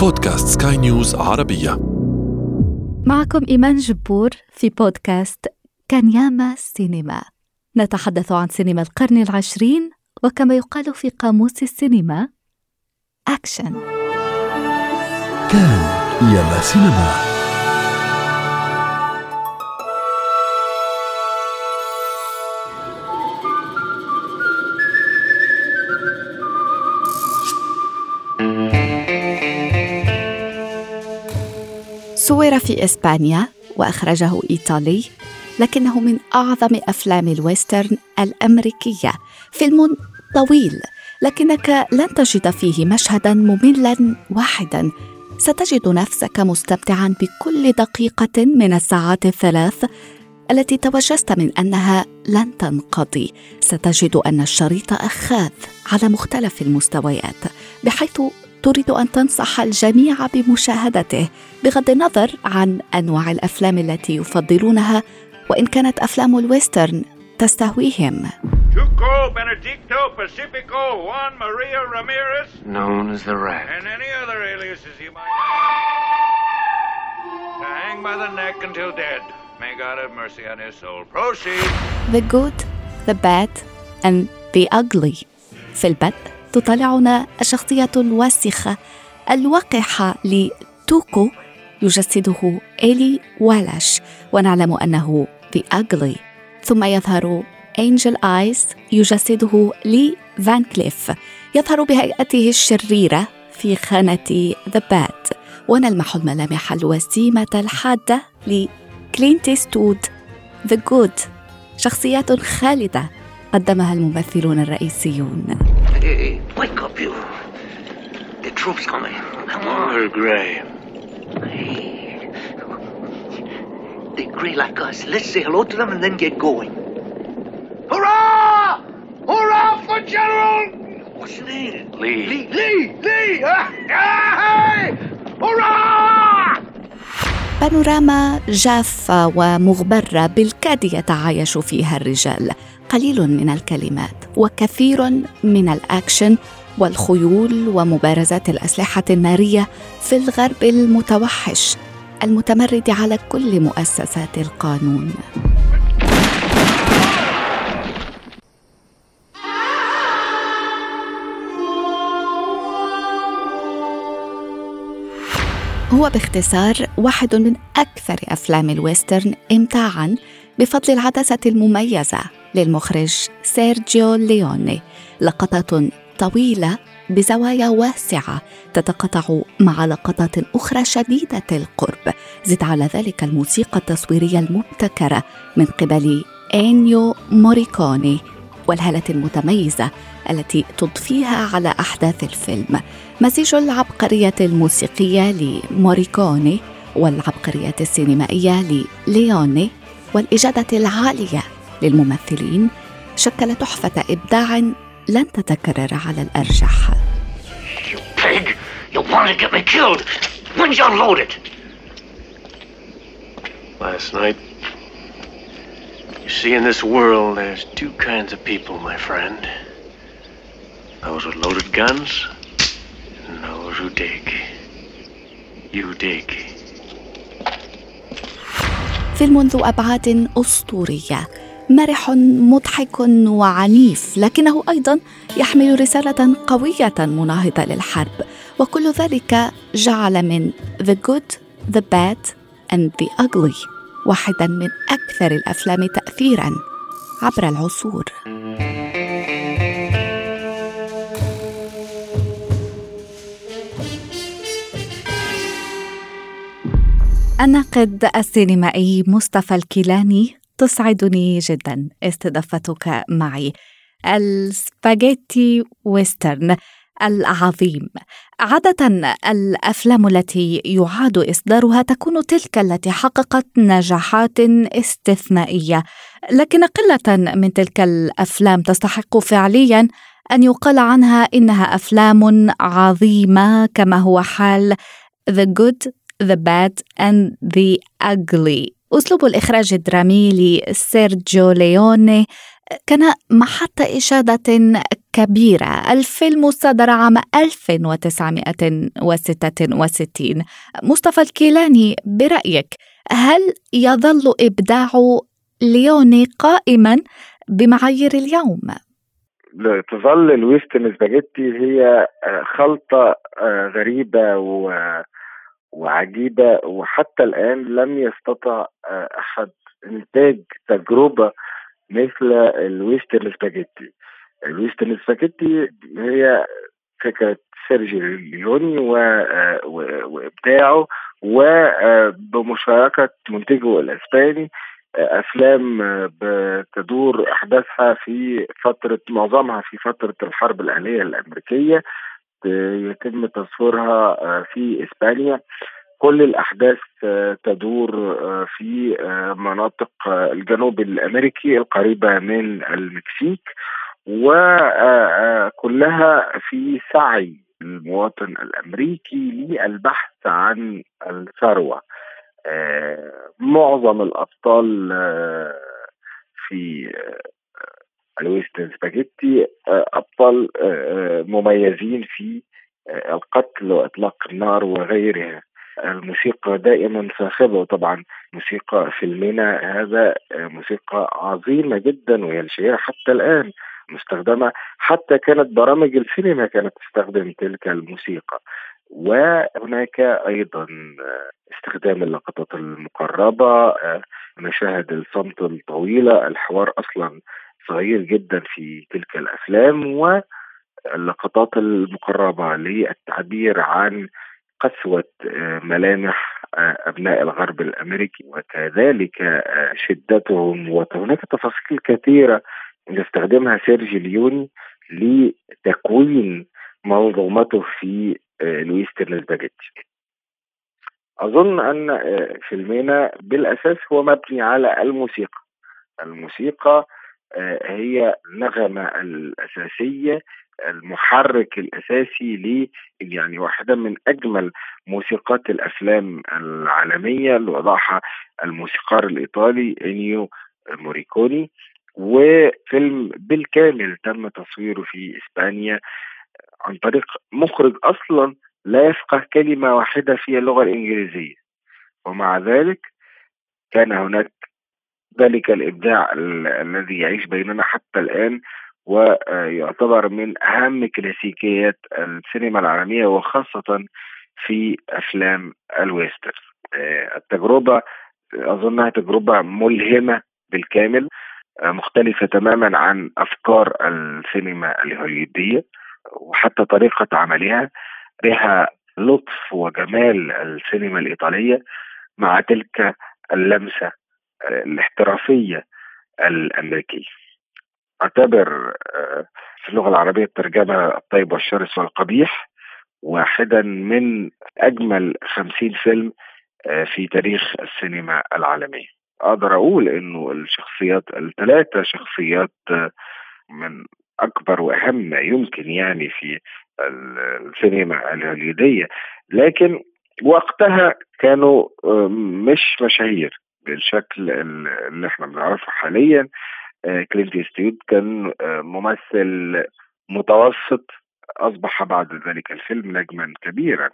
بودكاست سكاي نيوز عربية. معكم إيمان جبور في بودكاست كان ياما سينما. نتحدث عن سينما القرن العشرين وكما يقال في قاموس السينما. أكشن كان ياما سينما. إسبانيا وأخرجه إيطالي لكنه من أعظم أفلام الويسترن الأمريكية. فيلم طويل لكنك لن تجد فيه مشهدا مملا واحدا. ستجد نفسك مستمتعا بكل دقيقة من الساعات الثلاث التي توجست من أنها لن تنقضي. ستجد أن الشريط أخاذ على مختلف المستويات بحيث تريد ان تنصح الجميع بمشاهدته بغض النظر عن انواع الافلام التي يفضلونها وان كانت افلام الويسترن تستهويهم Tuco, Benedicto, Pacifico, Juan Maria Ramirez, known as the Rat. and any other aliases you might have. Hang by the neck until dead. May God have mercy on his soul. Proceed. The Good, The Bad and The Ugly في البدء تطلعنا الشخصية الوسخة الوقحة لتوكو يجسده إيلي والاش ونعلم أنه The Ugly. ثم يظهر أنجل آيز يجسده لي فان كليف يظهر بهيئته الشريرة في خانة The Bad ونلمح الملامح الوسيمة الحادة لكلينت إيستوود The Good. شخصيات خالدة قدمها الممثلون الرئيسيون. Hey, wake up, you. The troops coming. Come on. They're gray. Hey. They're gray like us. Let's say hello to them and then get going. Hurrah! Hurrah for General! What's your name? Lee. Lee. Lee. Lee. Hey! Hurrah! بانوراما جافة ومغبرة بالكاد يتعايش فيها الرجال قليل من الكلمات وكثير من الأكشن والخيول ومبارزات الأسلحة النارية في الغرب المتوحش المتمرد على كل مؤسسات القانون. هو باختصار واحد من أكثر أفلام ال western إمتاعاً بفضل العدسة المميزة للمخرج سيرجيو ليوني لقطات طويلة بزوايا واسعة تتقاطع مع لقطات أخرى شديدة القرب. زد على ذلك الموسيقى التصويرية المبتكرة من قبل إنيو موريكوني والهالة المتميزة التي تضفيها على أحداث الفيلم. مزيج العبقرية الموسيقية لموريكوني والعبقرية السينمائية لليوني والإجادة العالية للممثلين شكل تحفة إبداع لن تتكرر على الأرجح You pig! You want to get me killed! When'd you unload it? last night. You see, in this world, there's two kinds of people, my friend. Those with loaded guns, and those who dig. You dig. فيلم ذو أبعاد أسطورية. مرح مضحك وعنيف لكنه أيضا يحمل رسالة قوية مناهضة للحرب. وكل ذلك جعل من The Good, The Bad and The Ugly واحدا من أكثر الأفلام تأثيرا عبر العصور. الناقد السينمائي مصطفى الكيلاني تسعدني جدا. استضافتك معي السباجيتي ويسترن العظيم. عادة الأفلام التي يعاد إصدارها تكون تلك التي حققت نجاحات استثنائية لكن قلة من تلك الأفلام تستحق فعليا أن يقال عنها إنها أفلام عظيمة كما هو حال The Good, The Bad and The Ugly. أسلوب الإخراج الدرامي لسيرجيو ليوني كان محط إشادة كبيرة. الفيلم صدر عام 1966 مصطفى الكيلاني برأيك هل يظل إبداع ليوني قائما بمعايير اليوم؟ تظل ال western spaghetti هي آه، خلطة آه، غريبة وعجيبة وحتى الآن لم يستطع آه، أحد إنتاج تجربة مثل ال western spaghetti. ال western spaghetti هي فكرة سيرجي ليوني وإبداعه وبمشاركة منتجه الإسباني أفلام بتدور أحداثها في فترة معظمها في فترة الحرب الأهلية الأمريكية. يتم تصويرها في إسبانيا. كل الأحداث تدور في مناطق الجنوب الأمريكي القريبة من المكسيك وكلها في سعي المواطن الأمريكي للبحث عن الثروة. آه، معظم الأبطال آه، في آه، ال western spaghetti أبطال مميزين في القتل وإطلاق النار وغيرها. الموسيقى دائما صاخبه وطبعا موسيقى فيلمنا هذا موسيقى عظيمة جدا وهي الشهيره حتى الآن مستخدمة. حتى كانت برامج السينما كانت تستخدم تلك الموسيقى. وهناك أيضا استخدام اللقطات المقربة مشاهد الصمت الطويلة. الحوار أصلا صغير جدا في تلك الأفلام واللقطات المقربة للتعبير عن قسوة ملامح أبناء الغرب الأمريكي وكذلك شدتهم. وهناك تفاصيل كثيرة يستخدمها سيرجيو ليوني لتكوين منظومته في ال western spaghetti أظن أن آه، فيلمنا بالأساس هو مبني على الموسيقى. الموسيقى آه، هي النغمه الأساسية المحرك الأساسي ل يعني واحدة من أجمل موسيقات الأفلام العالمية اللي وضعها الموسيقار الإيطالي إنيو موريكوني وفيلم بالكامل تم تصويره في إسبانيا عن طريق مخرج أصلا لا يفقه كلمة واحدة في اللغة الإنجليزية. ومع ذلك كان هناك ذلك الإبداع الذي يعيش بيننا حتى الآن ويعتبر من أهم كلاسيكيات السينما العالمية وخاصة في أفلام الويستر آه، التجربة اظنها تجربة ملهمة بالكامل آه، مختلفة تماما عن أفكار السينما الهوليودية وحتى طريقة عملها بها لطف وجمال السينما الإيطالية مع تلك اللمسة الاحترافية الأمريكية. أعتبر آه، في اللغة العربية الترجمة الطيب والشرس والقبيح واحدا من أجمل خمسين فيلم آه، في تاريخ السينما العالمية. أقدر أقول إنه الشخصيات الثلاثة شخصيات آه، من أكبر وأهم ما يمكن يعني في السينما الهوليودية. لكن وقتها كانوا مش مشاهير. بالشكل اللي إحنا بنعرفه حاليا آه، كلينت ايستوود كان آه، ممثل متوسط أصبح بعد ذلك الفيلم نجما كبيرا.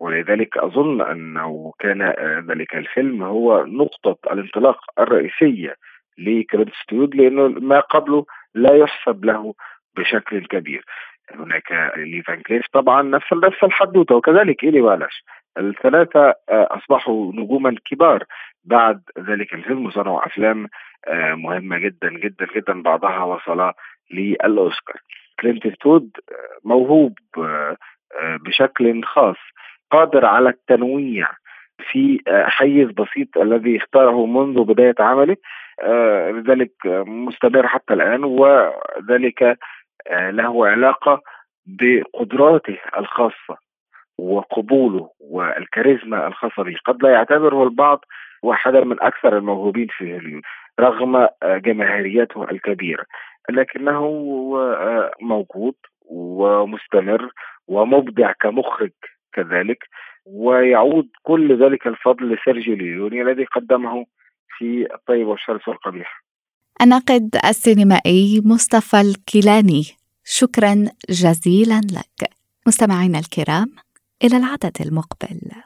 ولذلك أظن أنه كان آه، ذلك الفيلم هو نقطة الانطلاق الرئيسية لكلينت ايستوود لأنه ما قبله لا يحسب له بشكل كبير. هناك لي فان كليف طبعا نفس نفس الحدوتة وكذلك إيلي والاش. الثلاثة آه، أصبحوا نجوما كبار. بعد ذلك الفيلم وصنعوا أفلام آه، مهمة جدا جدا جدا بعضها وصل للأوسكار. كلينت ايستوود آه، موهوب بشكل خاص. قادر على التنويع في حيز بسيط الذي اختاره منذ بداية عمله لذلك مستمر حتى الآن وذلك آه، له علاقة بقدراته الخاصة وقبوله والكاريزما الخاصة به. قد لا يعتبره البعض واحدا من أكثر الموهوبين في هوليوود رغم آه، جماهيريته الكبيرة. لكنه آه، موجود ومستمر ومبدع كمخرج كذلك ويعود كل ذلك الفضل لسيرجيو ليوني الذي قدمه في الطيب والشرس والقبيح. الناقد السينمائي مصطفى الكيلاني شكرا جزيلا لك. مستمعينا الكرام إلى العدد المقبل.